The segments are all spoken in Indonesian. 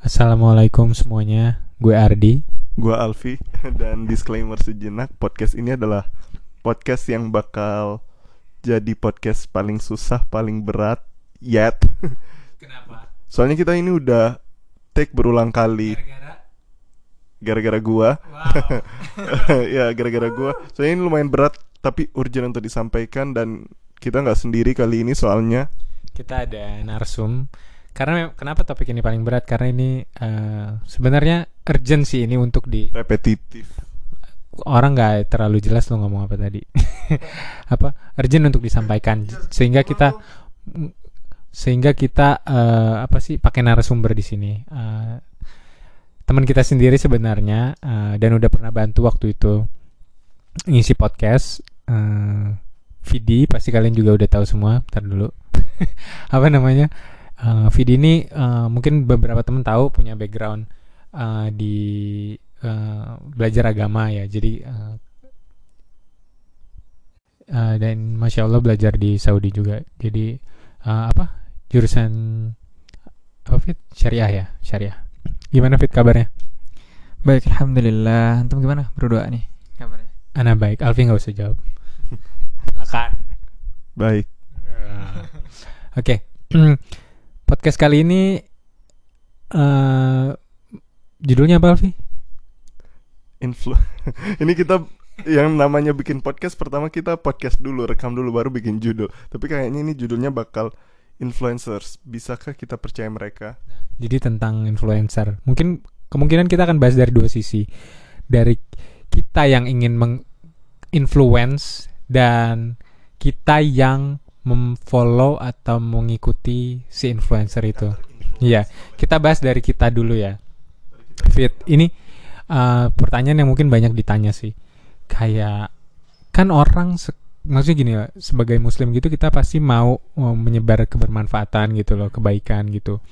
Assalamualaikum semuanya, gue Ardi. Gua Alfi dan disclaimer sejenak podcast ini adalah podcast yang bakal jadi podcast paling susah, paling berat yet. Kenapa? Soalnya kita ini udah take berulang kali Gara-gara gara-gara gua. wow. ya, gara-gara gua. Soalnya ini lumayan berat tapi urgent untuk disampaikan dan kita nggak sendiri kali ini soalnya Kita ada narsum. Karena kenapa topik ini paling berat? Karena ini eh, sebenarnya urgent sih ini untuk di repetitif. orang nggak terlalu jelas lo ngomong apa tadi. apa? Urgent untuk disampaikan sehingga kita sehingga kita eh, apa sih pakai narasumber di sini. Eh, teman kita sendiri sebenarnya eh, dan udah pernah bantu waktu itu ngisi podcast. eh Vidi pasti kalian juga udah tahu semua. Ntar dulu. apa namanya? Eh, Vidi ini eh, mungkin beberapa teman tahu punya background eh, di eh, belajar agama ya. Jadi eh, eh, dan masya Allah belajar di Saudi juga. Jadi eh, apa jurusan apa Fit syariah ya syariah. Gimana Fit kabarnya? Baik, alhamdulillah. Antum gimana berdua nih kabarnya? Ana baik. Alfi nggak usah jawab. Silakan. Baik. Oke, podcast kali ini eh judulnya apa Alfi? Influ ini kita yang namanya bikin podcast pertama kita podcast dulu rekam dulu baru bikin judul tapi kayaknya ini judulnya bakal influencers bisakah kita percaya mereka Jadi tentang influencer. Mungkin kemungkinan kita akan bahas dari dua sisi. Dari kita yang ingin menginfluence dan kita yang memfollow atau mengikuti si influencer itu. Iya, kita bahas dari kita dulu ya. Fit, ini uh, pertanyaan yang mungkin banyak ditanya sih. Kayak kan orang se- maksudnya gini ya, sebagai muslim gitu kita pasti mau uh, menyebar kebermanfaatan gitu loh, kebaikan gitu.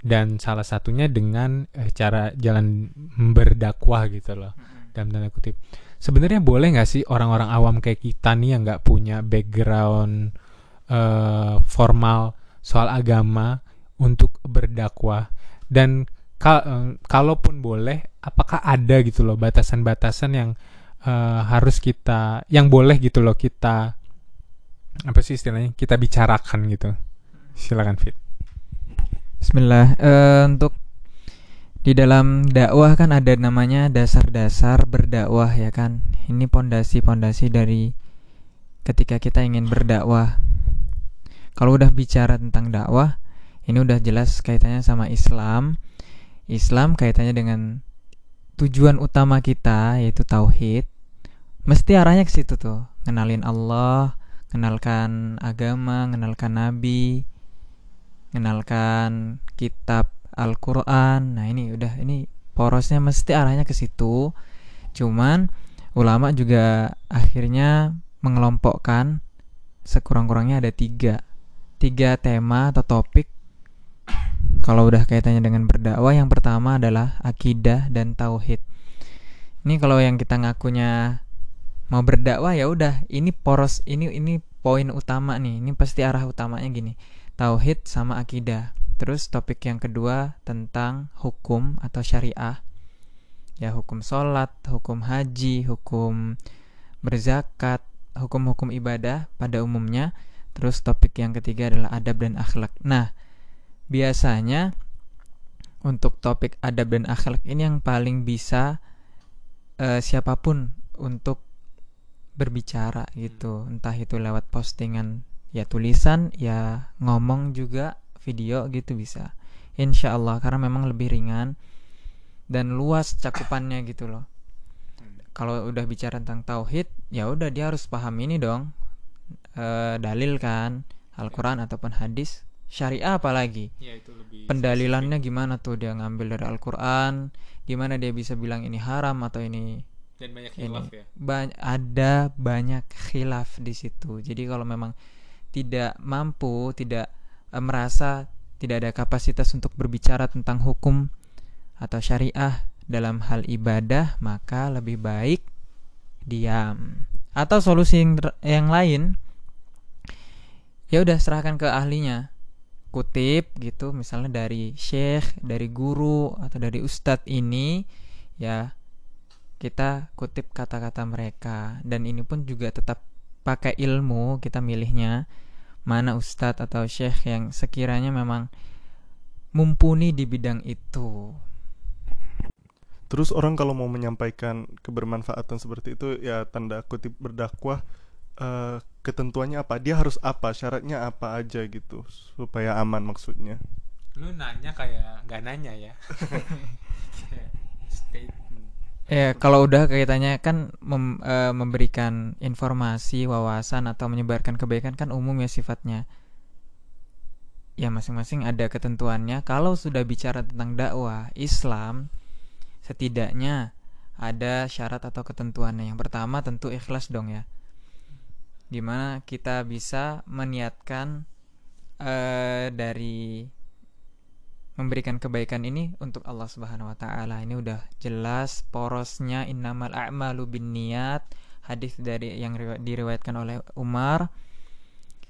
Dan salah satunya dengan eh, cara jalan berdakwah gitu loh dalam tanda kutip. Sebenarnya boleh nggak sih orang-orang awam kayak kita nih yang nggak punya background eh, formal soal agama untuk berdakwah dan kal- eh, kalaupun boleh, apakah ada gitu loh batasan-batasan yang eh, harus kita, yang boleh gitu loh kita apa sih istilahnya kita bicarakan gitu. Silakan Fit. Bismillah. Eh, untuk di dalam dakwah kan ada namanya dasar-dasar berdakwah ya kan. Ini pondasi-pondasi dari ketika kita ingin berdakwah. Kalau udah bicara tentang dakwah, ini udah jelas kaitannya sama Islam. Islam kaitannya dengan tujuan utama kita yaitu tauhid. Mesti arahnya ke situ tuh, kenalin Allah, kenalkan agama, kenalkan nabi, mengenalkan kitab Al-Qur'an. Nah, ini udah ini porosnya mesti arahnya ke situ. Cuman ulama juga akhirnya mengelompokkan sekurang-kurangnya ada tiga tiga tema atau topik kalau udah kaitannya dengan berdakwah yang pertama adalah akidah dan tauhid ini kalau yang kita ngakunya mau berdakwah ya udah ini poros ini ini poin utama nih ini pasti arah utamanya gini tauhid sama akidah. Terus topik yang kedua tentang hukum atau syariah. Ya hukum sholat, hukum haji, hukum berzakat, hukum-hukum ibadah pada umumnya. Terus topik yang ketiga adalah adab dan akhlak. Nah, biasanya untuk topik adab dan akhlak ini yang paling bisa eh, siapa pun untuk berbicara gitu. Entah itu lewat postingan ya tulisan ya ngomong juga video gitu bisa. Insya Allah karena memang lebih ringan dan luas cakupannya gitu loh. Kalau udah bicara tentang tauhid ya udah dia harus paham ini dong e, dalil kan Al-Quran ataupun hadis syariah apalagi Ya itu lebih pendalilannya gimana tuh dia ngambil dari Al-Quran gimana dia bisa bilang ini haram atau ini dan banyak ini khilaf ya. Ba- ada banyak khilaf di situ. Jadi kalau memang tidak mampu, tidak eh, merasa tidak ada kapasitas untuk berbicara tentang hukum atau syariah dalam hal ibadah, maka lebih baik diam. Atau solusi yang, yang lain ya udah serahkan ke ahlinya. kutip gitu misalnya dari syekh, dari guru atau dari ustadz ini ya kita kutip kata-kata mereka dan ini pun juga tetap pakai ilmu kita milihnya mana ustadz atau syekh yang sekiranya memang mumpuni di bidang itu. Terus orang kalau mau menyampaikan kebermanfaatan seperti itu ya tanda kutip berdakwah eh, ketentuannya apa? Dia harus apa? Syaratnya apa aja gitu supaya aman maksudnya. Lu nanya kayak nggak nanya ya. Statement. Ya, kalau udah kaitannya kan mem- eh, memberikan informasi, wawasan atau menyebarkan kebaikan kan umum ya sifatnya. Ya masing-masing ada ketentuannya. Kalau sudah bicara tentang dakwah Islam, setidaknya ada syarat atau ketentuannya. Yang pertama tentu ikhlas dong ya. Gimana kita bisa meniatkan eh, dari memberikan kebaikan ini untuk Allah Subhanahu wa taala. Ini udah jelas porosnya innamal a'malu binniyat. Hadis dari yang riwa- diriwayatkan oleh Umar.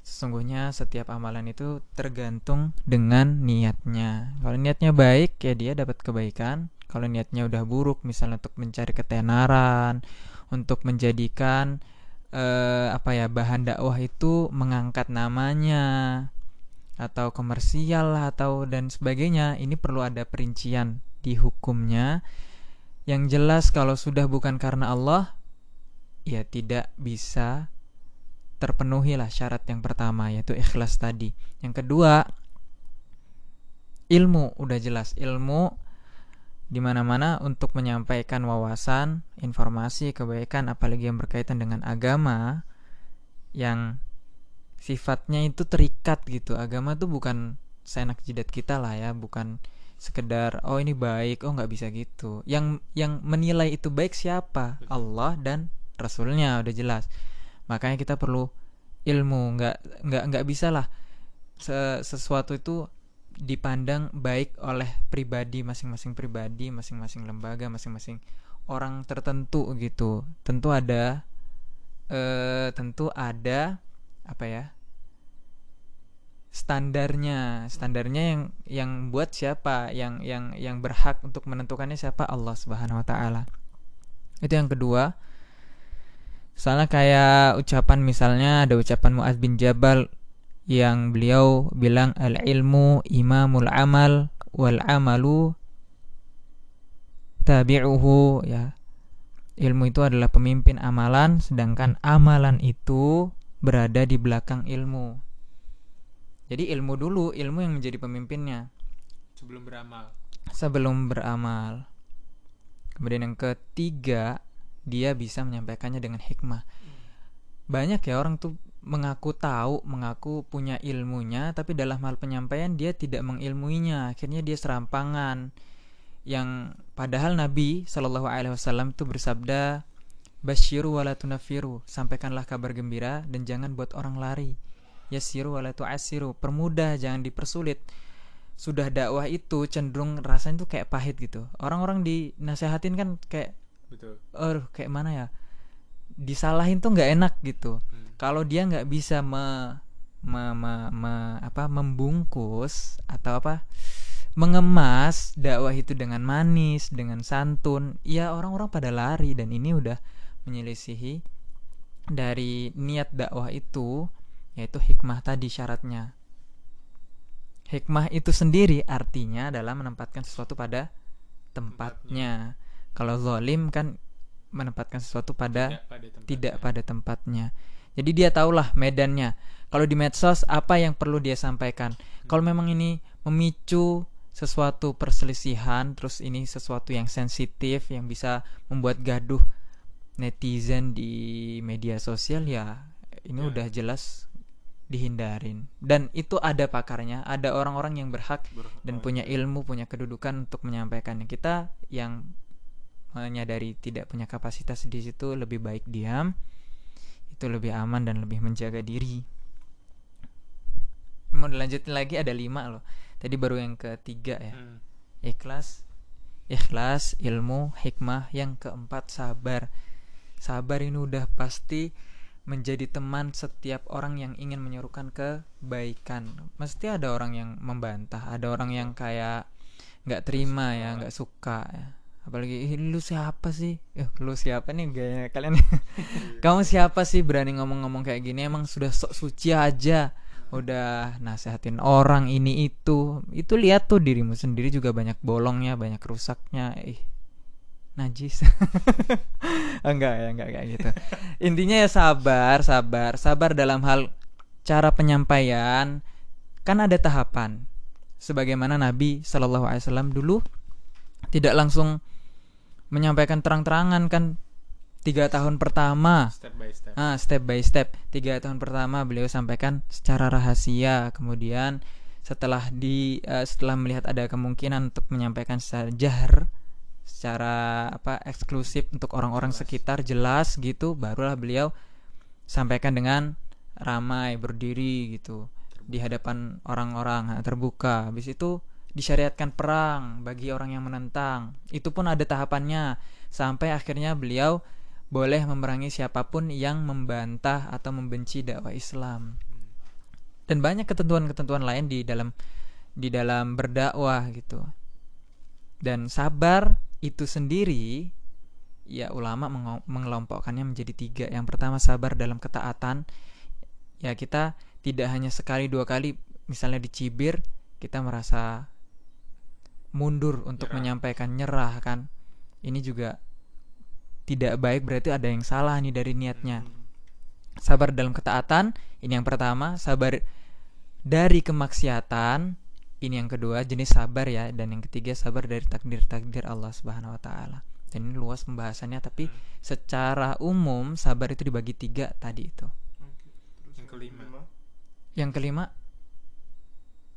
Sesungguhnya setiap amalan itu tergantung dengan niatnya. Kalau niatnya baik ya dia dapat kebaikan. Kalau niatnya udah buruk misalnya untuk mencari ketenaran, untuk menjadikan eh, apa ya bahan dakwah itu mengangkat namanya atau komersial lah atau dan sebagainya. Ini perlu ada perincian di hukumnya. Yang jelas kalau sudah bukan karena Allah ya tidak bisa terpenuhi lah syarat yang pertama yaitu ikhlas tadi. Yang kedua ilmu. Udah jelas ilmu di mana-mana untuk menyampaikan wawasan informasi kebaikan apalagi yang berkaitan dengan agama yang sifatnya itu terikat gitu. Agama tuh bukan seenak jidat kita lah ya bukan sekedar oh ini baik oh nggak bisa gitu. Yang yang menilai itu baik siapa. Allah dan Rasulnya udah jelas. Makanya kita perlu ilmu nggak nggak nggak bisa lah se- sesuatu itu dipandang baik oleh pribadi masing-masing pribadi masing-masing lembaga masing-masing orang tertentu gitu. Tentu ada eh tentu ada apa ya standarnya. Standarnya yang yang buat siapa? Yang yang yang berhak untuk menentukannya siapa? Allah Subhanahu Wa Taala. Itu yang kedua. Soalnya kayak ucapan misalnya ada ucapan Muaz bin Jabal yang beliau bilang al ilmu imamul amal wal amalu tabi'uhu ya. Ilmu itu adalah pemimpin amalan sedangkan amalan itu berada di belakang ilmu. Jadi ilmu dulu, ilmu yang menjadi pemimpinnya Sebelum beramal. sebelum beramal. Kemudian yang ketiga, dia bisa menyampaikannya dengan hikmah. Banyak ya orang tuh mengaku tahu, mengaku punya ilmunya, tapi dalam hal penyampaian dia tidak mengilmuinya. Akhirnya dia serampangan. Yang padahal Nabi Shallallahu Alaihi Wasallam itu bersabda, Basyiru wala tunafiru, sampaikanlah kabar gembira dan jangan buat orang lari. Yasiru wala tu'asiru, permudah jangan dipersulit sudah dakwah itu cenderung rasanya tuh kayak pahit gitu. Orang-orang dinasehatin kan kayak Betul. kayak mana ya? Disalahin tuh nggak enak gitu. Kalau dia nggak bisa me, me- me- me- apa membungkus atau apa mengemas dakwah itu dengan manis, dengan santun, ya orang-orang pada lari dan ini udah menyelisihi dari niat dakwah itu yaitu hikmah tadi syaratnya. Hikmah itu sendiri artinya adalah menempatkan sesuatu pada tempatnya. Kalau zolim kan menempatkan sesuatu pada Tidak pada tempatnya. tidak pada tempatnya. Jadi dia tahulah medannya. Kalau di medsos apa yang perlu dia sampaikan. Kalau memang ini memicu sesuatu perselisihan, terus ini sesuatu yang sensitif yang bisa membuat gaduh netizen di media sosial ya ini Ya. udah jelas dihindarin. Dan itu ada pakarnya, ada orang-orang yang berhak dan punya ilmu, punya kedudukan untuk menyampaikannya. Kita yang menyadari tidak punya kapasitas di situ lebih baik diam. Itu lebih aman dan lebih menjaga diri. Mau dilanjutin lagi ada lima loh. Tadi baru yang ketiga ya. Hmm. Ikhlas, ikhlas, ilmu, hikmah. Yang keempat sabar. Sabar ini udah pasti menjadi teman setiap orang yang ingin menyerukan kebaikan. Mesti ada orang yang membantah, ada orang yang kayak nggak terima ya, nggak suka ya. Apalagi "Ih, lu siapa sih? Eh, lu siapa nih gaya kalian? Kamu siapa sih berani ngomong-ngomong kayak gini? Emang sudah sok suci aja. Udah nasehatin orang ini itu. Itu lihat tuh dirimu sendiri juga banyak bolongnya, banyak rusaknya. Ih, najis. enggak ya, enggak kayak gitu. Intinya ya sabar, sabar, sabar dalam hal cara penyampaian. Kan ada tahapan. Sebagaimana Nabi Shallallahu Alaihi Wasallam dulu tidak langsung menyampaikan terang-terangan kan tiga tahun pertama Step by step. Ah, step by step. Tiga tahun pertama beliau sampaikan secara rahasia. Kemudian setelah di eh, setelah melihat ada kemungkinan untuk menyampaikan secara jahr, secara apa eksklusif untuk orang-orang sekitar jelas gitu, barulah beliau sampaikan dengan ramai berdiri gitu di hadapan orang-orang terbuka. Habis itu disyariatkan perang bagi orang yang menentang. Itu pun ada tahapannya sampai akhirnya beliau boleh memerangi siapa pun yang membantah atau membenci dakwah Islam. Dan banyak ketentuan-ketentuan lain di dalam di dalam berdakwah gitu. Dan sabar itu sendiri ya ulama mengelompokkannya menjadi tiga. Yang pertama sabar dalam ketaatan. Ya kita tidak hanya sekali dua kali misalnya dicibir kita merasa mundur untuk Nyerah. menyampaikan nyerah kan. Ini juga tidak baik berarti ada yang salah nih dari niatnya. Sabar dalam ketaatan, ini yang pertama, sabar dari kemaksiatan, ini yang kedua, jenis sabar ya, dan yang ketiga sabar dari takdir-takdir Allah Subhanahu wa taala. Dan ini luas pembahasannya tapi secara umum sabar itu dibagi tiga tadi itu. Yang kelima. Yang kelima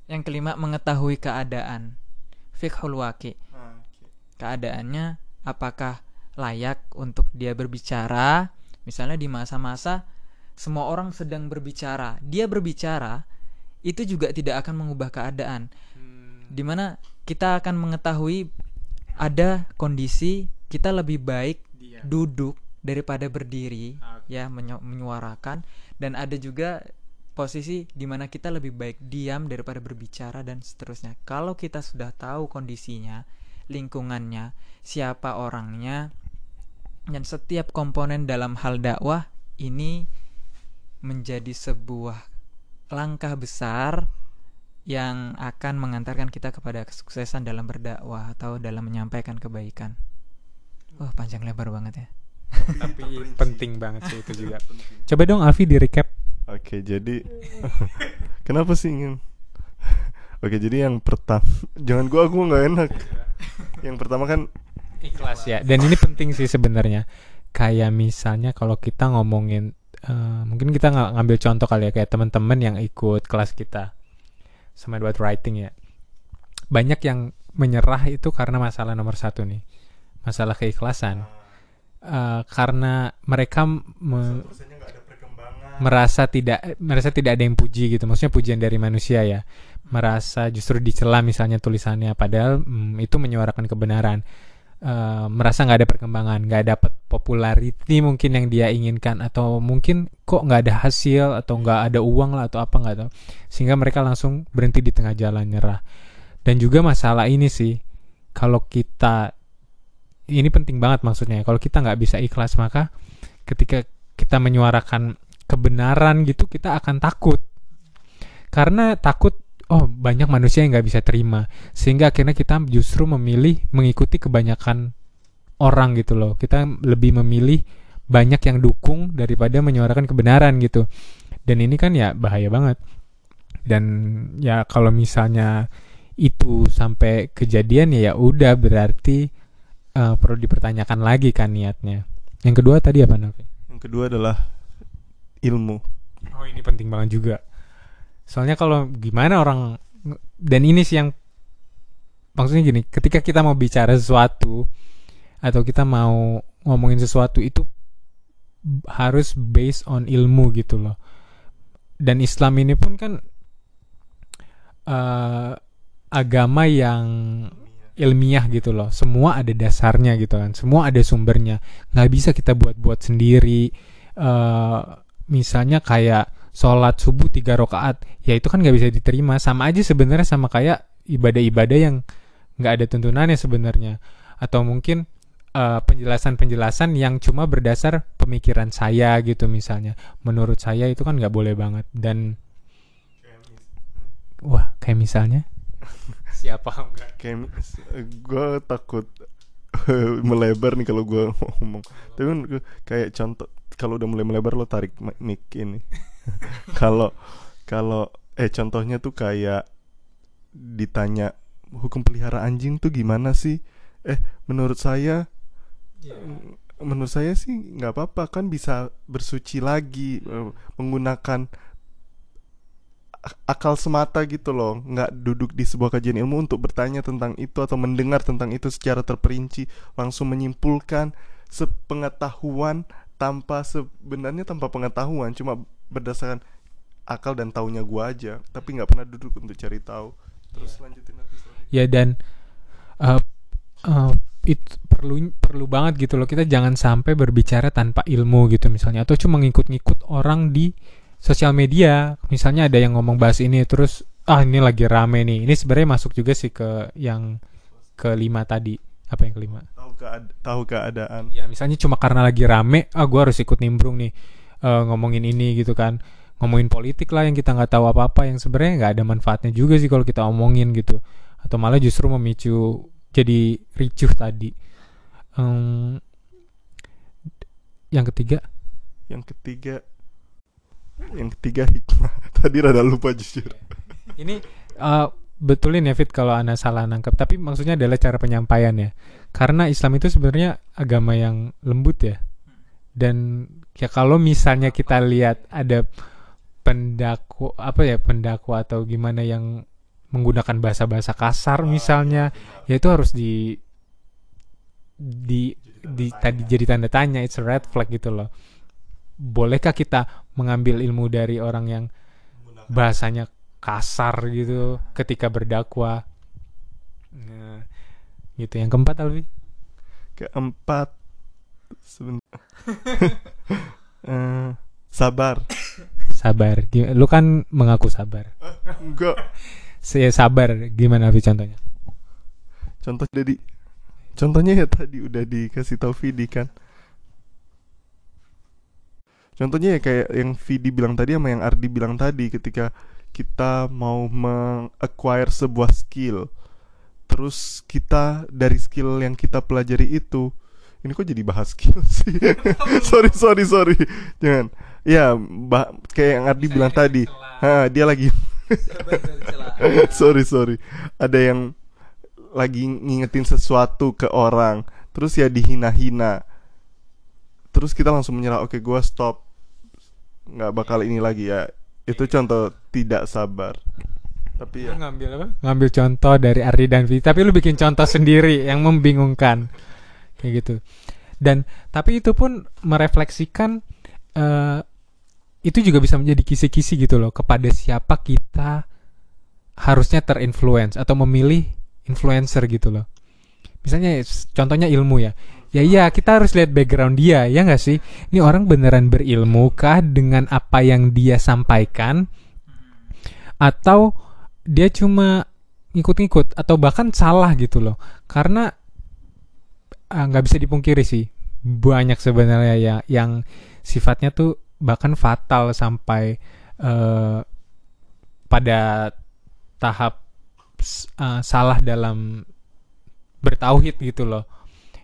Yang kelima mengetahui keadaan. Fiqhul waqi. Ah, keadaannya apakah layak untuk dia berbicara misalnya di masa-masa semua orang sedang berbicara dia berbicara itu juga tidak akan mengubah keadaan Hmm. di mana kita akan mengetahui ada kondisi kita lebih baik Dia. duduk daripada berdiri Ah, ya menyu- menyuarakan dan ada juga posisi di mana kita lebih baik diam daripada berbicara dan seterusnya. Kalau kita sudah tahu kondisinya, lingkungannya, siapa orangnya dan setiap komponen dalam hal dakwah ini menjadi sebuah langkah besar yang akan mengantarkan kita kepada kesuksesan dalam berdakwah atau dalam menyampaikan kebaikan. Wah, panjang lebar banget ya. Tapi penting banget sih itu juga. Coba dong Avi di recap. Oke, jadi kenapa sih ingin? Oke, jadi yang pertama, jangan gua aku nggak enak. Yang pertama kan Ikhlas ya. Dan ini penting sih sebenarnya. Kayak misalnya kalau kita ngomongin eh, mungkin kita nggak ngambil contoh kali ya kayak teman-teman yang ikut kelas kita sama buat writing ya. Banyak yang menyerah itu karena masalah nomor satu nih, masalah keikhlasan. Eh, karena mereka me- Rasanya nggak ada perkembangan. Merasa tidak merasa tidak ada yang puji gitu. Maksudnya pujian dari manusia ya. Merasa justru dicela misalnya tulisannya. Padahal mm, itu menyuarakan kebenaran. Eh, merasa nggak ada perkembangan nggak dapat popularity mungkin yang dia inginkan. Atau mungkin kok nggak ada hasil atau nggak ada uang lah atau apa nggak tahu. Sehingga mereka langsung berhenti di tengah jalan nyerah. Dan juga masalah ini sih kalau kita ini penting banget maksudnya kalau kita nggak bisa ikhlas maka ketika kita menyuarakan kebenaran gitu kita akan takut. Karena takut oh banyak manusia yang nggak bisa terima. Sehingga akhirnya kita justru memilih mengikuti kebanyakan orang gitu loh. Kita lebih memilih banyak yang dukung daripada menyuarakan kebenaran gitu. Dan ini kan ya bahaya banget. Dan ya kalau misalnya itu sampai kejadian ya udah berarti eh, perlu dipertanyakan lagi kan niatnya. Yang kedua tadi apa Novi? Yang kedua adalah ilmu. Oh ini penting banget juga. Soalnya kalau gimana orang dan ini sih yang maksudnya gini, ketika kita mau bicara sesuatu atau kita mau ngomongin sesuatu itu harus based on ilmu gitu loh. Dan Islam ini pun kan eh, agama yang ilmiah gitu loh. Semua ada dasarnya gitu kan. Semua ada sumbernya. Nggak bisa kita buat-buat sendiri. eh misalnya kayak sholat subuh tiga rakaat ya itu kan nggak bisa diterima. Sama aja sebenarnya sama kayak ibadah-ibadah yang nggak ada tuntunannya sebenarnya. Atau mungkin eh, penjelasan-penjelasan yang cuma berdasar pemikiran saya gitu misalnya. Menurut saya itu kan nggak boleh banget. Dan wah kayak misalnya? Siapa enggak? Kayak gue takut melebar nih kalau gue ngomong. Tapi kan kayak contoh kalau udah mulai melebar lo tarik mi- mic ini. Kalau kalau eh contohnya tuh kayak ditanya hukum pelihara anjing tuh gimana sih? Eh menurut saya menurut saya sih nggak apa-apa kan bisa bersuci lagi eh, menggunakan ak- akal semata gitu loh. Nggak duduk di sebuah kajian ilmu untuk bertanya tentang itu atau mendengar tentang itu secara terperinci langsung menyimpulkan sepengetahuan tanpa sebenarnya tanpa pengetahuan cuma berdasarkan akal dan taunya gua aja tapi nggak pernah duduk untuk cari tahu. Terus lanjutin nanti ya dan uh, uh, itu perlu perlu banget gitu loh kita jangan sampai berbicara tanpa ilmu gitu misalnya atau cuma ngikut-ngikut orang di sosial media. Misalnya ada yang ngomong bahas ini terus ah ini lagi rame nih. Ini sebenarnya masuk juga sih ke yang kelima tadi apa yang kelima? Tahu kead- tahu keadaan. Ya misalnya cuma karena lagi rame ah gue harus ikut nimbrung nih eh, ngomongin ini gitu kan. Ngomongin politik lah yang kita nggak tahu apa apa yang sebenarnya nggak ada manfaatnya juga sih kalau kita omongin gitu. Atau malah justru memicu jadi ricuh tadi. Em, yang ketiga? Yang ketiga yang ketiga hikmah. Tadi rada lupa jujur. Ini eh, betulin ya Fit kalau anda salah nangkep. Tapi maksudnya adalah cara penyampaian ya. Karena Islam itu sebenarnya agama yang lembut ya. Dan ya kalau misalnya kita lihat ada pendaku apa ya pendaku atau gimana yang menggunakan bahasa-bahasa kasar misalnya ya itu harus di di di tadi jadi tanda tanya it's a red flag gitu loh. Bolehkah kita mengambil ilmu dari orang yang bahasanya kasar gitu ketika berdakwah. Nah, gitu. Yang keempat Alwi keempat sebentar Eh, sabar. Sabar. Lu kan mengaku sabar. Enggak. Saya sabar. Gimana Alwi contohnya? Contoh jadi contohnya ya tadi udah dikasih tahu Vidi kan. Contohnya ya kayak yang Vidi bilang tadi sama yang Ardi bilang tadi ketika kita mau meng-acquire sebuah skill. Terus kita dari skill yang kita pelajari itu ini kok jadi bahas skill sih? Sorry sorry sorry. Jangan. Ya bah- kayak yang Ardi bilang tadi. ha, dia lagi sorry sorry. Ada yang lagi ngingetin sesuatu ke orang terus ya dihina-hina. Terus kita langsung menyerah oke gua stop. Nggak bakal ini lagi ya itu contoh tidak sabar. Tapi ya. Ngambil apa? Ngambil contoh dari Ardi dan Vidi tapi lu bikin contoh sendiri yang membingungkan. Kayak gitu. Dan tapi itu pun merefleksikan eh, itu juga bisa menjadi kisi-kisi gitu loh kepada siapa kita harusnya terinfluence atau memilih influencer gitu loh. Misalnya contohnya ilmu ya ya iya kita harus lihat background dia ya nggak sih? Ini orang beneran berilmu kah dengan apa yang dia sampaikan? Atau dia cuma ngikut-ngikut atau bahkan salah gitu loh? Karena ah, nggak bisa dipungkiri sih banyak sebenarnya ya yang sifatnya tuh bahkan fatal sampai eh, pada tahap eh, salah dalam bertauhid gitu loh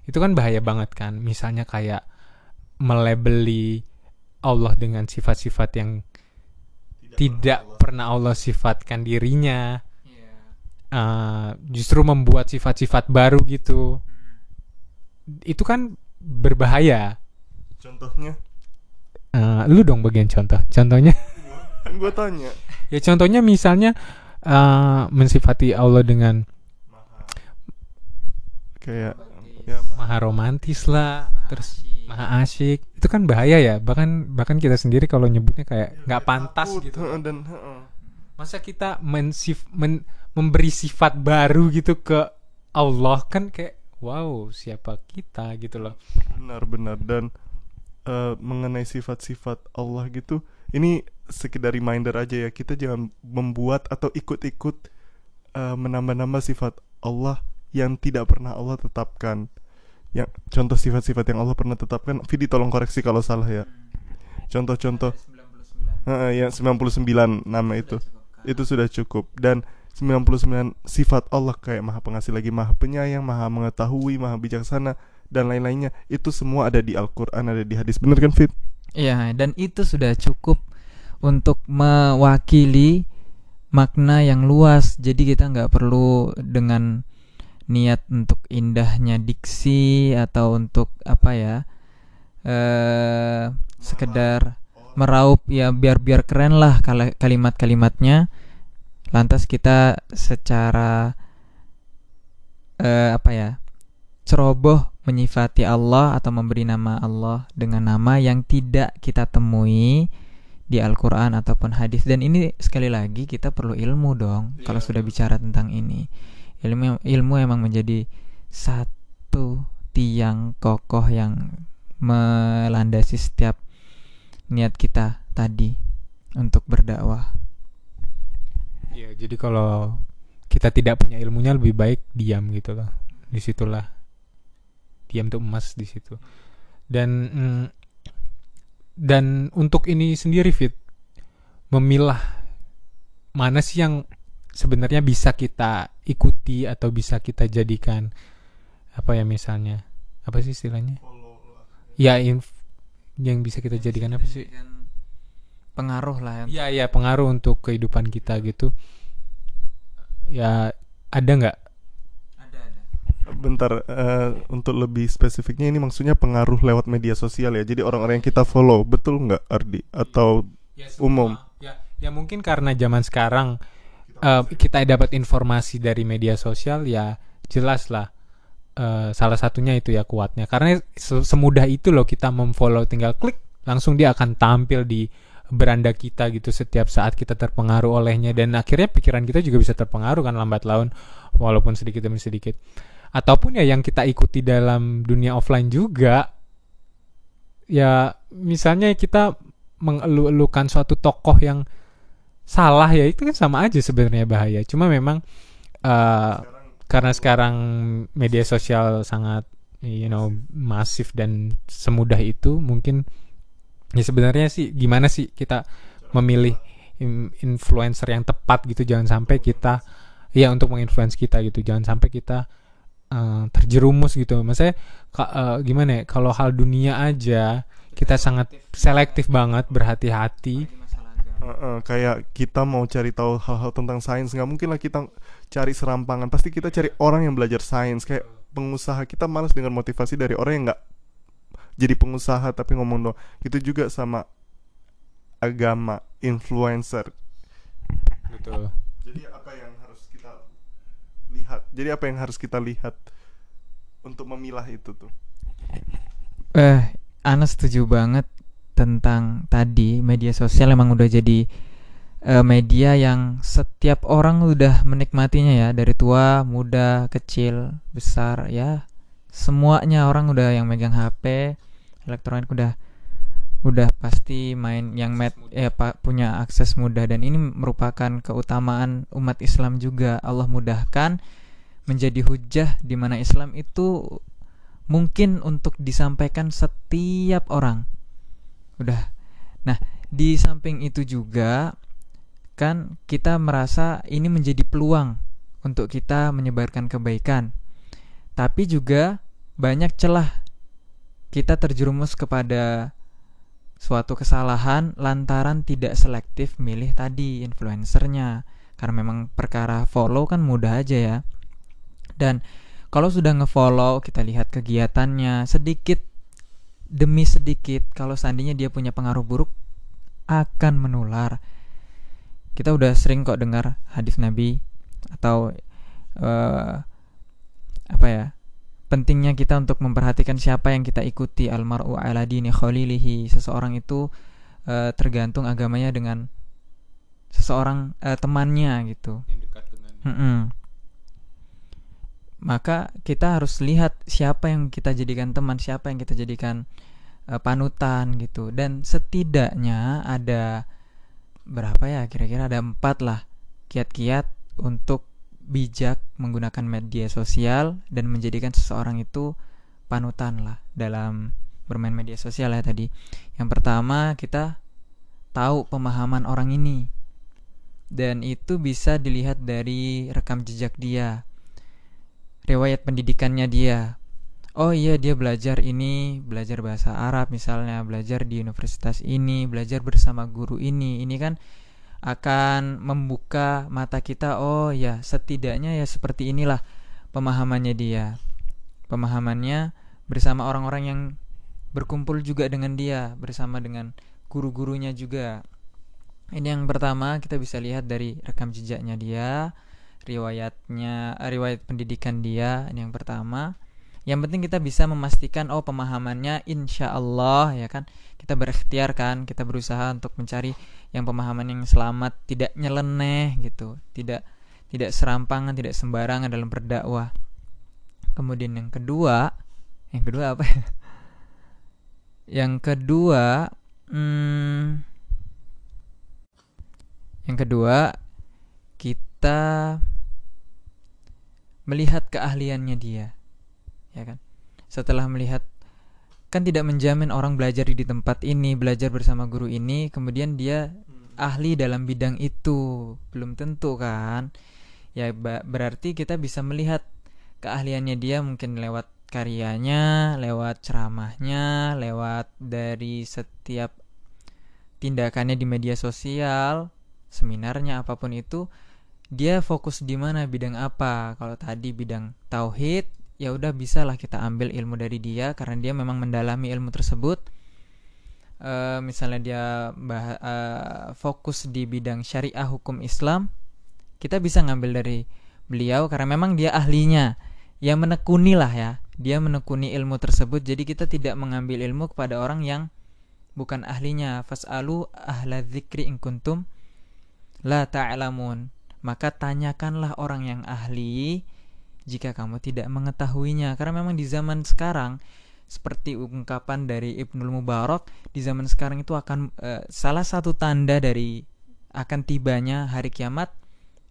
itu kan bahaya banget kan. Misalnya kayak melebeli Allah dengan sifat-sifat yang tidak pernah Allah. sifatkan dirinya. Eh, justru membuat sifat-sifat baru gitu. Itu kan berbahaya. Contohnya? Eh, lu dong bagian contoh. Contohnya? Gue tanya. Ya contohnya misalnya eh, mensifati Allah dengan kayak ya maha romantis lah terus maha asyik. Itu kan bahaya ya bahkan bahkan kita sendiri kalau nyebutnya kayak nggak pantas takut, gitu. dan heeh. masa kita mensif men- memberi sifat baru gitu ke Allah kan kayak wow siapa kita? gitu loh. Benar benar. Dan eh, mengenai sifat-sifat Allah gitu ini sekedar reminder aja ya kita jangan membuat atau ikut-ikut eh, menambah-nambah sifat Allah yang tidak pernah Allah tetapkan yang contoh sifat-sifat yang Allah pernah tetapkan. Vidi tolong koreksi kalau salah ya. Contoh-contoh. Heeh, yang 99 nama itu. Itu sudah cukup. Dan 99 sifat Allah kayak maha pengasih lagi maha penyayang maha mengetahui maha bijaksana dan lain-lainnya. Itu semua ada di Al-Quran ada di hadis. Bener kan Fit Iya, dan itu sudah cukup untuk mewakili makna yang luas. Jadi kita nggak perlu dengan niat untuk indahnya diksi atau untuk apa ya, eh sekedar meraup ya biar biar keren lah kalimat-kalimatnya. Lantas kita secara eh apa ya ceroboh menyifati Allah atau memberi nama Allah dengan nama yang tidak kita temui di Al-Quran ataupun hadis dan ini sekali lagi kita perlu ilmu dong Iya, kalau sudah betul. bicara tentang ini ilmu ilmu emang menjadi satu tiang kokoh yang melandasi setiap niat kita tadi untuk berdakwah Ya, jadi kalau kita tidak punya ilmunya lebih baik diam gitu loh. Di situlah diam tuh emas di situ. Dan mm, dan untuk ini sendiri fit memilah mana sih yang sebenarnya bisa kita ikuti atau bisa kita jadikan apa ya misalnya apa sih istilahnya? Ya inf- yang bisa kita jadikan apa sih? pengaruh lah yang Iya iya pengaruh untuk kehidupan kita gitu. Ya ada nggak? ada ada. Bentar eh, untuk lebih spesifiknya ini maksudnya pengaruh lewat media sosial ya? Jadi orang-orang yang kita follow betul nggak Ardi? Atau Umum. Ya, ya mungkin karena zaman sekarang eh, kita dapat informasi dari media sosial ya jelas lah. eh, salah satunya itu ya kuatnya karena se- semudah itu loh kita memfollow tinggal klik langsung dia akan tampil di beranda kita gitu setiap saat kita terpengaruh olehnya dan akhirnya pikiran kita juga bisa terpengaruh kan lambat laun walaupun sedikit demi sedikit ataupun ya yang kita ikuti dalam dunia offline juga ya misalnya kita mengeluh-elukan suatu tokoh yang salah ya itu kan sama aja sebenarnya bahaya. Cuma memang eh, karena sekarang media sosial sangat you know masif dan semudah itu mungkin ya sebenarnya sih gimana sih kita memilih in- influencer yang tepat gitu. Jangan sampai kita ya untuk menginfluence kita gitu. Jangan sampai kita eh, terjerumus gitu. Maksudnya ka- eh, gimana ya? Kalau hal dunia aja kita sangat selektif banget berhati-hati Heeh, kayak kita mau cari tahu hal-hal tentang sains. Nggak mungkin lah kita cari serampangan. Pasti kita cari orang yang belajar sains. Kayak pengusaha kita malas dengan motivasi dari orang yang nggak jadi pengusaha tapi ngomong dong itu juga sama agama influencer. Betul. Jadi apa yang harus kita lihat? Jadi apa yang harus kita lihat untuk memilah itu tuh? Eh, Ana setuju banget tentang tadi media sosial emang udah jadi eh, media yang setiap orang udah menikmatinya ya dari tua, muda, kecil, besar ya. Semuanya orang udah yang megang HP, elektronik udah udah pasti main yang met ya pak punya akses mudah dan ini merupakan keutamaan umat Islam juga Allah mudahkan menjadi hujah di mana Islam itu mungkin untuk disampaikan setiap orang. Udah. Nah, di samping itu juga kan kita merasa ini menjadi peluang untuk kita menyebarkan kebaikan. Tapi juga banyak celah kita terjerumus kepada suatu kesalahan lantaran tidak selektif milih tadi influencernya. Karena memang perkara follow kan mudah aja ya. Dan kalau sudah ngefollow kita lihat kegiatannya sedikit demi sedikit kalau seandainya dia punya pengaruh buruk akan menular. Kita udah sering kok dengar hadis nabi atau eh, apa ya pentingnya kita untuk memperhatikan siapa yang kita ikuti almaru ala dini khalilihi seseorang itu eh, tergantung agamanya dengan seseorang eh, temannya gitu. Yang dekat dengan Mm-mm. Maka kita harus lihat siapa yang kita jadikan teman, siapa yang kita jadikan eh, panutan gitu. Dan setidaknya ada berapa ya kira-kira ada empat lah kiat-kiat untuk bijak menggunakan media sosial dan menjadikan seseorang itu panutan lah dalam bermain media sosial ya tadi. Yang pertama kita tahu pemahaman orang ini. Dan itu bisa dilihat dari rekam jejak dia, riwayat pendidikannya dia. Oh iya dia belajar ini, belajar bahasa Arab misalnya, belajar di universitas ini, belajar bersama guru ini. Ini kan akan membuka mata kita oh ya setidaknya ya seperti inilah pemahamannya dia pemahamannya bersama orang-orang yang berkumpul juga dengan dia bersama dengan guru-gurunya juga ini yang pertama kita bisa lihat dari rekam jejaknya dia riwayatnya riwayat pendidikan dia ini yang pertama. Yang penting kita bisa memastikan oh pemahamannya insya Allah ya kan? Kita berikhtiar kan kita berusaha untuk mencari yang pemahaman yang selamat tidak nyeleneh gitu tidak tidak serampangan tidak sembarangan dalam berdakwah. Kemudian yang kedua yang kedua apa ya? Yang kedua hmm, yang kedua kita melihat keahliannya dia ya kan? Setelah melihat kan tidak menjamin orang belajar di tempat ini belajar bersama guru ini kemudian dia ahli dalam bidang itu. Belum tentu kan? Ya berarti kita bisa melihat keahliannya dia mungkin lewat karyanya lewat ceramahnya lewat dari setiap tindakannya di media sosial seminarnya apa pun itu dia fokus di mana? Bidang apa? Kalau tadi bidang tauhid ya udah bisalah kita ambil ilmu dari dia karena dia memang mendalami ilmu tersebut. Uh, misalnya dia bah uh, fokus di bidang syariah hukum Islam kita bisa ngambil dari beliau karena memang dia ahlinya. Yang menekuni lah ya dia menekuni ilmu tersebut. Jadi kita tidak mengambil ilmu kepada orang yang bukan ahlinya. Fasalu ahla dzikri in kuntum la ta'lamun maka tanyakanlah orang yang ahli jika kamu tidak mengetahuinya. Karena memang di zaman sekarang seperti ungkapan dari Ibnul Mubarak di zaman sekarang itu akan uh, salah satu tanda dari akan tibanya hari kiamat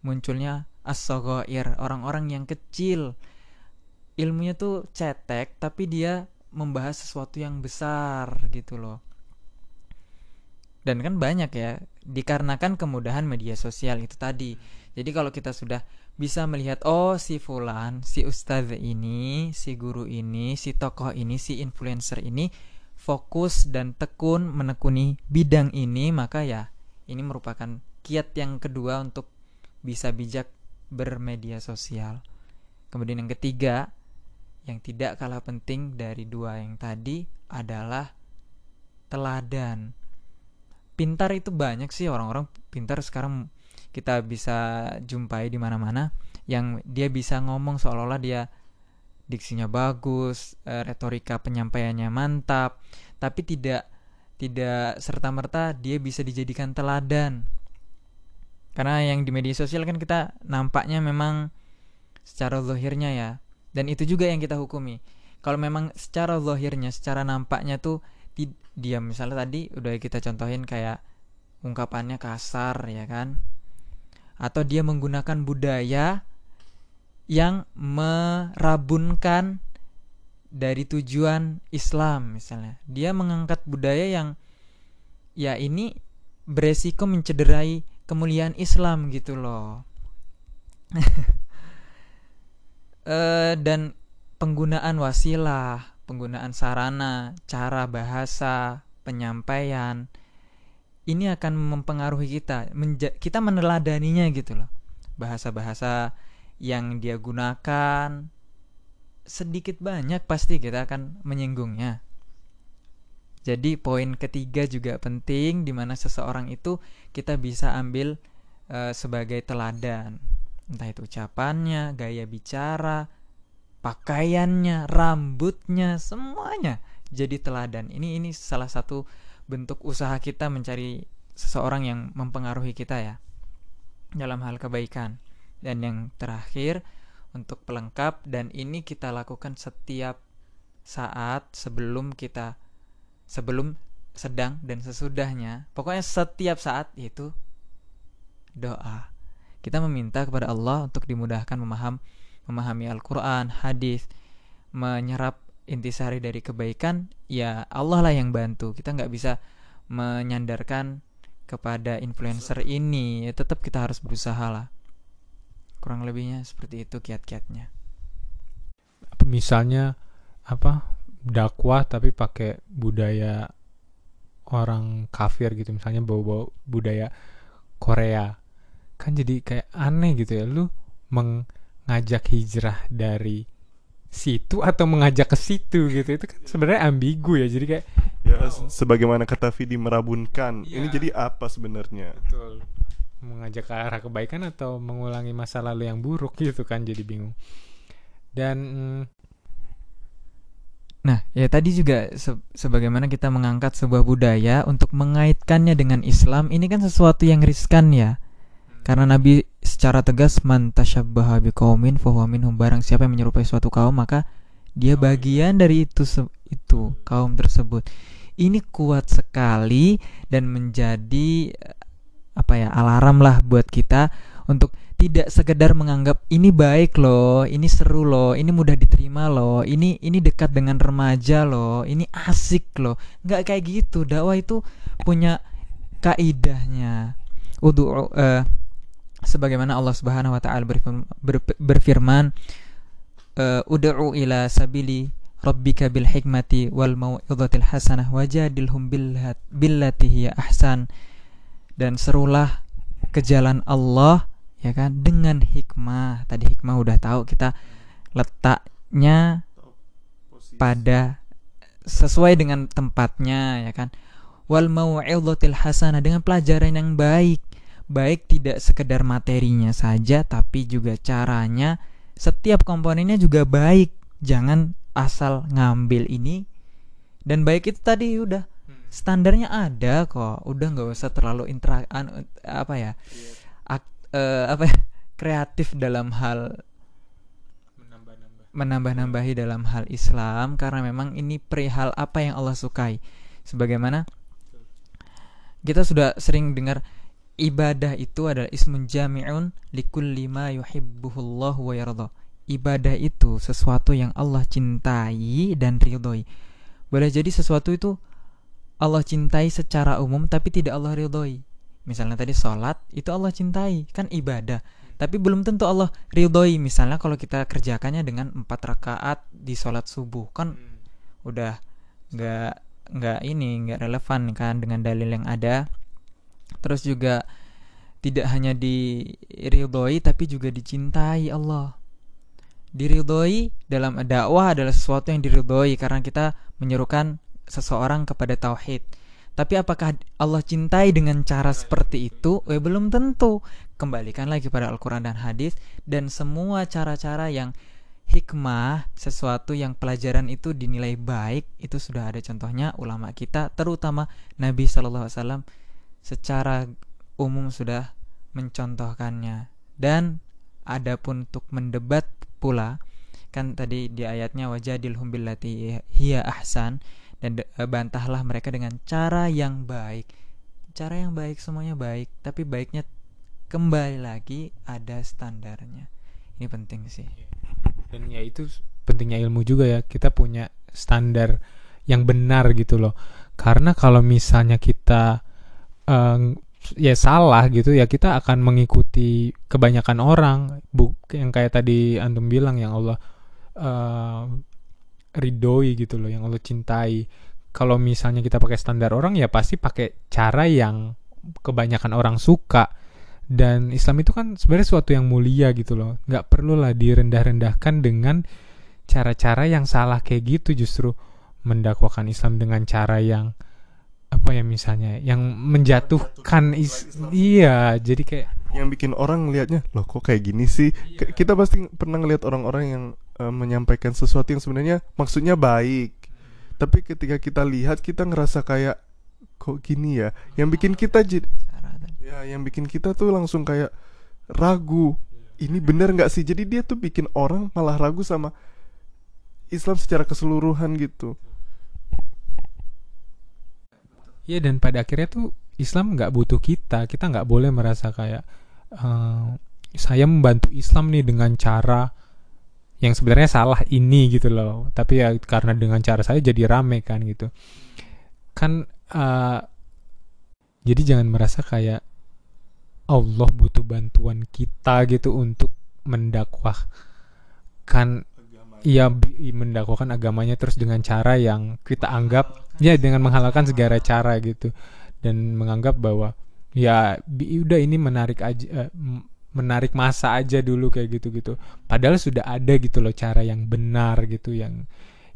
munculnya as orang-orang yang kecil. Ilmunya tuh cetek tapi dia membahas sesuatu yang besar gitu loh. Dan kan banyak ya dikarenakan kemudahan media sosial itu tadi jadi kalau kita sudah bisa melihat oh si fulan, si ustadz ini, si guru ini, si tokoh ini, si influencer ini fokus dan tekun menekuni bidang ini, maka ya ini merupakan kiat yang kedua untuk bisa bijak bermedia sosial. Kemudian yang ketiga, yang tidak kalah penting dari dua yang tadi adalah teladan. Pintar itu banyak sih orang-orang pintar sekarang kita bisa jumpai di mana-mana yang dia bisa ngomong seolah-olah dia diksinya bagus, e, retorika penyampaiannya mantap, tapi tidak tidak serta merta dia bisa dijadikan teladan. Karena yang di media sosial kan kita nampaknya memang secara zahirnya ya, dan itu juga yang kita hukumi. Kalau memang secara zahirnya, secara nampaknya tuh dia misalnya tadi udah kita contohin kayak ungkapannya kasar ya kan atau dia menggunakan budaya yang merabunkan dari tujuan Islam misalnya. Dia mengangkat budaya yang ya ini beresiko mencederai kemuliaan Islam gitu loh. e, dan penggunaan wasilah, penggunaan sarana, cara bahasa, penyampaian ini akan mempengaruhi kita Menja kita meneladaninya gitu loh. Bahasa-bahasa yang dia gunakan sedikit banyak pasti kita akan menyinggungnya. Jadi poin ketiga juga penting di mana seseorang itu kita bisa ambil e, sebagai teladan. Entah itu ucapannya gaya bicara pakaiannya rambutnya semuanya jadi teladan. Ini ini salah satu bentuk usaha kita mencari seseorang yang mempengaruhi kita ya dalam hal kebaikan. Dan yang terakhir untuk pelengkap dan ini kita lakukan setiap saat sebelum kita sebelum sedang dan sesudahnya. Pokoknya setiap saat itu doa. Kita meminta kepada Allah untuk dimudahkan memaham memahami Al-Qur'an, hadis, menyerap intisari dari kebaikan, ya Allah lah yang bantu. Kita nggak bisa menyandarkan kepada influencer ini. Ya, tetap kita harus berusaha lah. Kurang lebihnya seperti itu kiat-kiatnya. Misalnya apa dakwah tapi pakai budaya orang kafir gitu misalnya bawa-bawa budaya Korea kan jadi kayak aneh gitu ya lu mengajak hijrah dari situ atau mengajak ke situ gitu. Itu kan sebenarnya ambigu ya. Jadi kayak ya sebagaimana kata Vidi merabunkan. Iya. ini jadi apa sebenarnya? Betul. Mengajak ke arah kebaikan atau mengulangi masa lalu yang buruk gitu kan jadi bingung. Dan mm, Nah, ya tadi juga se- sebagaimana kita mengangkat sebuah budaya untuk mengaitkannya dengan Islam, ini kan sesuatu yang riskan ya. Karena Nabi secara tegas man tasyabbaha biqaumin fahuwa minhum barang siapa yang menyerupai suatu kaum maka dia bagian dari itu itu kaum tersebut. Ini kuat sekali dan menjadi eh, apa ya alarm lah buat kita untuk tidak sekedar menganggap ini baik loh, ini seru loh, ini mudah diterima loh, ini ini dekat dengan remaja loh, ini asik loh. Nggak kayak gitu. Dakwah itu punya kaidahnya. Udu eh, sebagaimana Allah Subhanahu wa taala berfirman, ber- berfirman eh, ud'u ila sabili rabbika bil hikmati wal mau'izatil hasanah wajadilhum billat- billati hiya ahsan. Dan serulah ke jalan Allah ya kan dengan hikmah. Tadi hikmah udah tahu kita letaknya pada sesuai dengan tempatnya ya kan. Wal mau'izatil hasanah dengan pelajaran yang baik baik tidak sekedar materinya saja tapi juga caranya. Setiap komponennya juga baik. Jangan asal ngambil ini. Dan baik itu tadi udah. Standarnya ada kok. Udah nggak usah terlalu intra anu, apa ya ak- eh, apa ya, kreatif dalam hal menambah-nambah. menambah-nambahi dalam hal Islam karena memang ini perihal apa yang Allah sukai. Sebagaimana kita sudah sering dengar ibadah itu adalah ismun jami'un likulli ma yuhibbuhullahu wa yarda. Ibadah itu sesuatu yang Allah cintai dan ridhoi. Boleh jadi sesuatu itu Allah cintai secara umum tapi tidak Allah ridhoi. Misalnya tadi sholat itu Allah cintai kan ibadah. Tapi belum tentu Allah ridhoi. Misalnya kalau kita kerjakannya dengan empat rakaat di sholat subuh kan udah nggak nggak ini nggak relevan kan dengan dalil yang ada terus juga tidak hanya diridhoi tapi juga dicintai Allah diridhoi dalam dakwah adalah sesuatu yang diridhoi karena kita menyerukan seseorang kepada tauhid tapi apakah Allah cintai dengan cara seperti itu? Eh, belum tentu. Kembalikan lagi pada Al-Quran dan hadis dan semua cara-cara yang hikmah, sesuatu yang pelajaran itu dinilai baik, itu sudah ada contohnya ulama kita, terutama Nabi Shallallahu Alaihi Wasallam secara umum sudah mencontohkannya. Dan adapun untuk mendebat pula, kan tadi di ayatnya wajadilhum billati hiya ahsan dan eh, bantahlah mereka dengan cara yang baik. Cara yang baik semuanya baik, tapi baiknya kembali lagi ada standarnya. Ini penting sih. dan ya itu pentingnya ilmu juga ya kita punya standar yang benar gitu loh karena kalau misalnya kita eh, ya salah gitu ya kita akan mengikuti kebanyakan orang. Bu yang kayak tadi antum bilang yang Allah eh, ridhoi gitu loh yang Allah cintai. Kalau misalnya kita pakai standar orang ya pasti pakai cara yang kebanyakan orang suka. Dan Islam itu kan sebenarnya suatu yang mulia gitu loh. Nggak perlu lah direndah-rendahkan dengan cara-cara yang salah kayak gitu. Justru mendakwakan Islam dengan cara yang apa ya misalnya yang menjatuhkan is iya jadi kayak yang bikin orang ngelihatnya loh kok kayak gini sih? K- kita pasti pernah ngelihat orang-orang yang eh, menyampaikan sesuatu yang sebenarnya maksudnya baik. Tapi ketika kita lihat kita ngerasa kayak kok gini ya? Yang bikin kita jadi ya yang bikin kita tuh langsung kayak ragu. Ini bener nggak sih? Jadi dia tuh bikin orang malah ragu sama Islam secara keseluruhan gitu Iya dan pada akhirnya tuh Islam nggak butuh kita. Kita nggak boleh merasa kayak eh, saya membantu Islam nih dengan cara yang sebenarnya salah ini gitu loh. Tapi ya karena dengan cara saya jadi rame kan gitu. Kan eh, jadi jangan merasa kayak Allah butuh bantuan kita gitu untuk mendakwahkan Iya bi- mendakwakan agamanya terus dengan cara yang kita anggap ya dengan menghalalkan segala cara gitu. Dan menganggap bahwa ya udah ini menarik aja eh, menarik masa aja dulu kayak gitu-gitu. Padahal sudah ada gitu loh cara yang benar gitu yang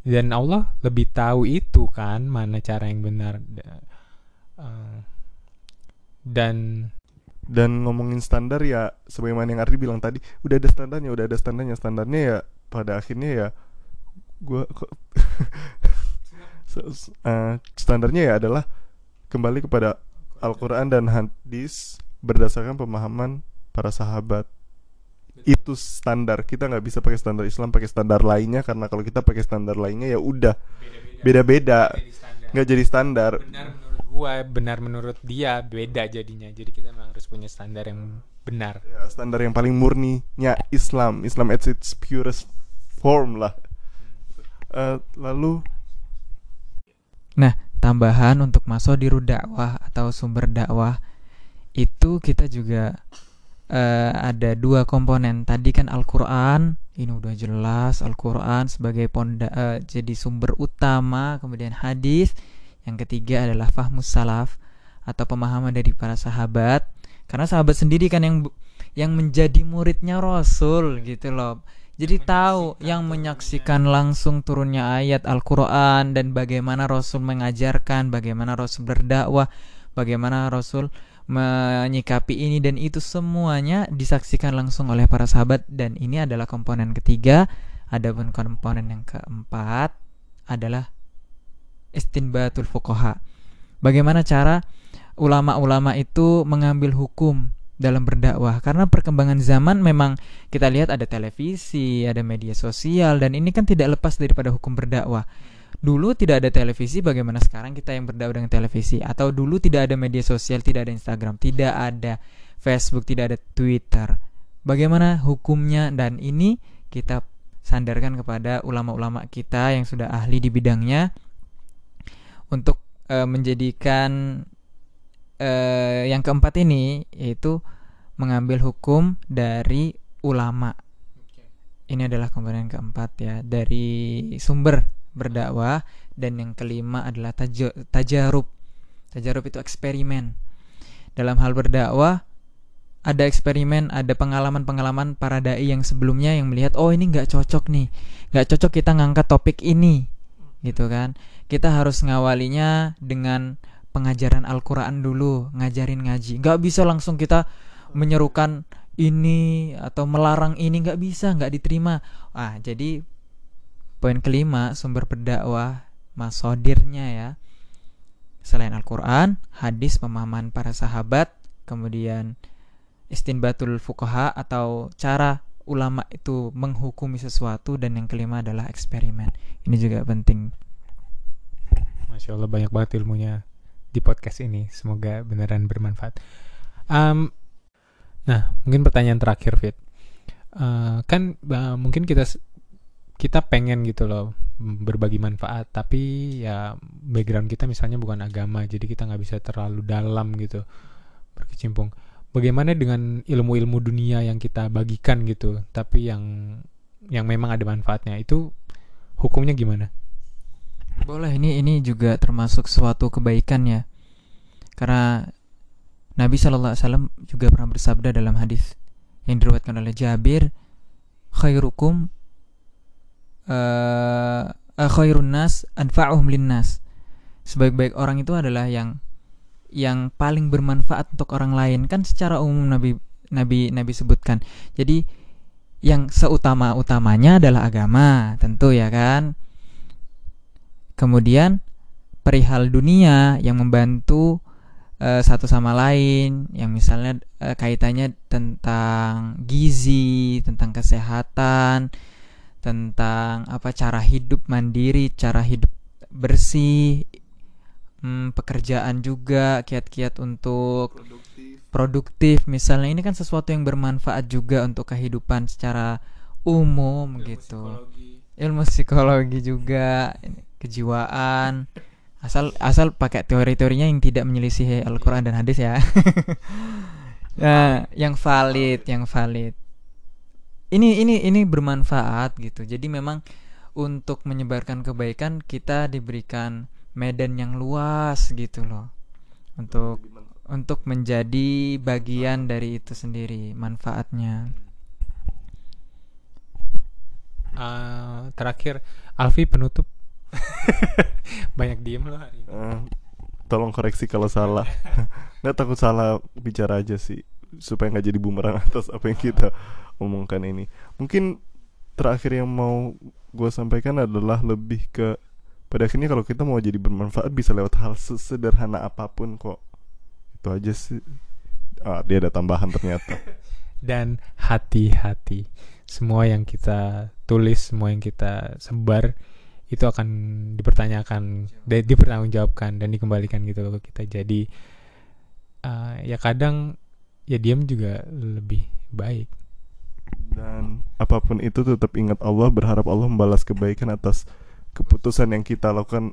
dan Allah lebih tahu itu kan mana cara yang benar. Eh, dan dan ngomongin standar ya sebagaimana yang Ardi bilang tadi udah ada standarnya udah ada standarnya standarnya ya pada akhirnya ya S- s- eh, standarnya ya adalah kembali kepada Al-Quran dan hadis berdasarkan pemahaman para sahabat. Itu standar. Kita nggak bisa pakai standar Islam pakai standar lainnya karena kalau kita pakai standar lainnya ya udah. Beda-beda. Nggak jadi standar. Benar menurut gua benar menurut dia beda jadinya. Jadi kita memang harus punya standar yang benar. Ya, standar yang paling murninya Islam. Islam at its purest form lah Eh, lalu Nah, tambahan untuk masuk di dakwah atau sumber dakwah itu kita juga eh, ada dua komponen. Tadi kan Al-Qur'an, ini udah jelas Al-Qur'an sebagai ponda eh, jadi sumber utama, kemudian hadis. Yang ketiga adalah fahmus salaf atau pemahaman dari para sahabat. Karena sahabat sendiri kan yang yang menjadi muridnya Rasul gitu loh. Jadi tahu yang menyaksikan langsung turunnya ayat Al-Qur'an dan bagaimana Rasul mengajarkan, bagaimana Rasul berdakwah, bagaimana Rasul menyikapi ini dan itu semuanya disaksikan langsung oleh para sahabat dan ini adalah komponen ketiga. Adapun komponen yang keempat adalah istinbatul fuqaha. Bagaimana cara ulama-ulama itu mengambil hukum dalam berdakwah karena perkembangan zaman memang kita lihat ada televisi, ada media sosial dan ini kan tidak lepas daripada hukum berdakwah. Dulu tidak ada televisi, bagaimana sekarang kita yang berdakwah dengan televisi? Atau dulu tidak ada media sosial, tidak ada Instagram, tidak ada Facebook, tidak ada Twitter. Bagaimana hukumnya dan ini kita sandarkan kepada ulama-ulama kita yang sudah ahli di bidangnya untuk eh, menjadikan eh, yang keempat ini yaitu mengambil hukum dari ulama. Ini adalah komponen keempat ya dari sumber berdakwah dan yang kelima adalah taja- tajarub. Tajarub itu eksperimen. Dalam hal berdakwah ada eksperimen, ada pengalaman-pengalaman para dai yang sebelumnya yang melihat oh ini nggak cocok nih, nggak cocok kita ngangkat topik ini, gitu kan? Kita harus ngawalinya dengan pengajaran Al-Quran dulu, ngajarin ngaji. Nggak bisa langsung kita menyerukan ini atau melarang ini nggak bisa, nggak diterima. Ah, jadi poin kelima sumber berdakwah masodirnya ya. Selain Al-Quran, hadis pemahaman para sahabat, kemudian istinbatul fuqaha atau cara ulama itu menghukumi sesuatu dan yang kelima adalah eksperimen. Ini juga penting. Masya Allah banyak banget ilmunya di podcast ini. Semoga beneran bermanfaat. Am, nah, mungkin pertanyaan terakhir, Fit. Eh, kan eh, mungkin kita kita pengen gitu loh berbagi manfaat, tapi ya background kita misalnya bukan agama, jadi kita nggak bisa terlalu dalam gitu berkecimpung. Bagaimana dengan ilmu-ilmu dunia yang kita bagikan gitu, tapi yang yang memang ada manfaatnya itu hukumnya gimana? Boleh ini ini juga termasuk suatu kebaikan ya. Karena Nabi Shallallahu Alaihi Wasallam juga pernah bersabda dalam hadis yang diriwayatkan oleh Jabir, khairukum uh, khairun nas anfa'uhum linnas. Sebaik-baik orang itu adalah yang yang paling bermanfaat untuk orang lain kan secara umum Nabi Nabi Nabi sebutkan. Jadi yang seutama-utamanya adalah agama, tentu ya kan. Kemudian perihal dunia yang membantu eh, satu sama lain, yang misalnya eh, kaitannya tentang gizi, tentang kesehatan, tentang apa cara hidup mandiri, cara hidup bersih, hmm, pekerjaan juga kiat-kiat untuk produktif. produktif. Misalnya ini kan sesuatu yang bermanfaat juga untuk kehidupan secara umum gitu. ilmu psikologi juga. Ini, kejiwaan. Asal asal pakai teori-teorinya yang tidak menyelisihi Al-Qur'an dan hadis ya. Nah yang valid yang valid. Ini ini ini bermanfaat gitu. Jadi memang untuk menyebarkan kebaikan kita diberikan medan yang luas gitu loh. Untuk untuk menjadi bagian dari itu sendiri manfaatnya. Eh, terakhir Alfi penutup banyak diem loh hari ini. Eh, tolong koreksi kalau salah. Nggak takut salah bicara aja sih supaya nggak jadi bumerang atas apa yang kita omongkan ini. Mungkin terakhir yang mau gue sampaikan adalah lebih ke pada akhirnya kalau kita mau jadi bermanfaat bisa lewat hal sesederhana apa pun kok. Itu aja sih. Ah dia ada tambahan ternyata. Dan hati-hati. Semua yang kita tulis semua yang kita sebar itu akan dipertanyakan di- dipertanggungjawabkan dan dikembalikan gitu ke kita. Jadi eh, ya kadang ya diam juga lebih baik. Dan apa pun itu tetap ingat Allah berharap Allah membalas kebaikan atas keputusan yang kita lakukan.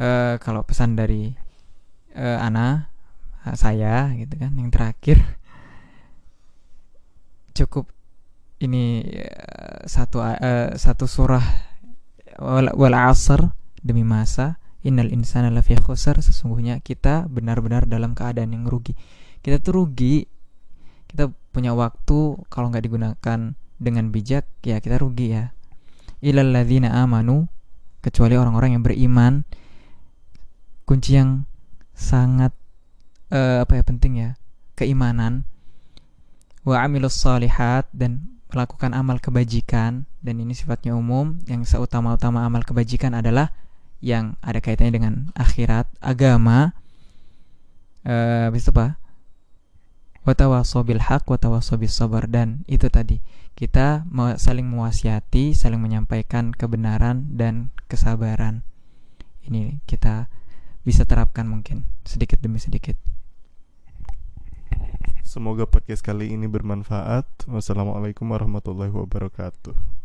Eh kalau pesan dari eh, Ana saya gitu kan yang terakhir cukup ini satu eh, satu surah wal, asr demi masa innal insana lafi khusr sesungguhnya kita benar-benar dalam keadaan yang rugi. Kita tuh rugi kita punya waktu kalau nggak digunakan dengan bijak ya kita rugi ya. Ilal ladzina amanu kecuali orang-orang yang beriman kunci yang sangat eh, apa ya penting ya keimanan. Wa amilus solihat dan melakukan amal kebajikan dan ini sifatnya umum yang seutama-utama amal kebajikan adalah yang ada kaitannya dengan akhirat agama eh habis itu apa? Watawaso bil haq watawaso bis sabar dan itu tadi. Kita saling mewasiati saling menyampaikan kebenaran dan kesabaran. Ini kita bisa terapkan mungkin sedikit demi sedikit semoga podcast kali ini bermanfaat. Wassalamualaikum warahmatullahi wabarakatuh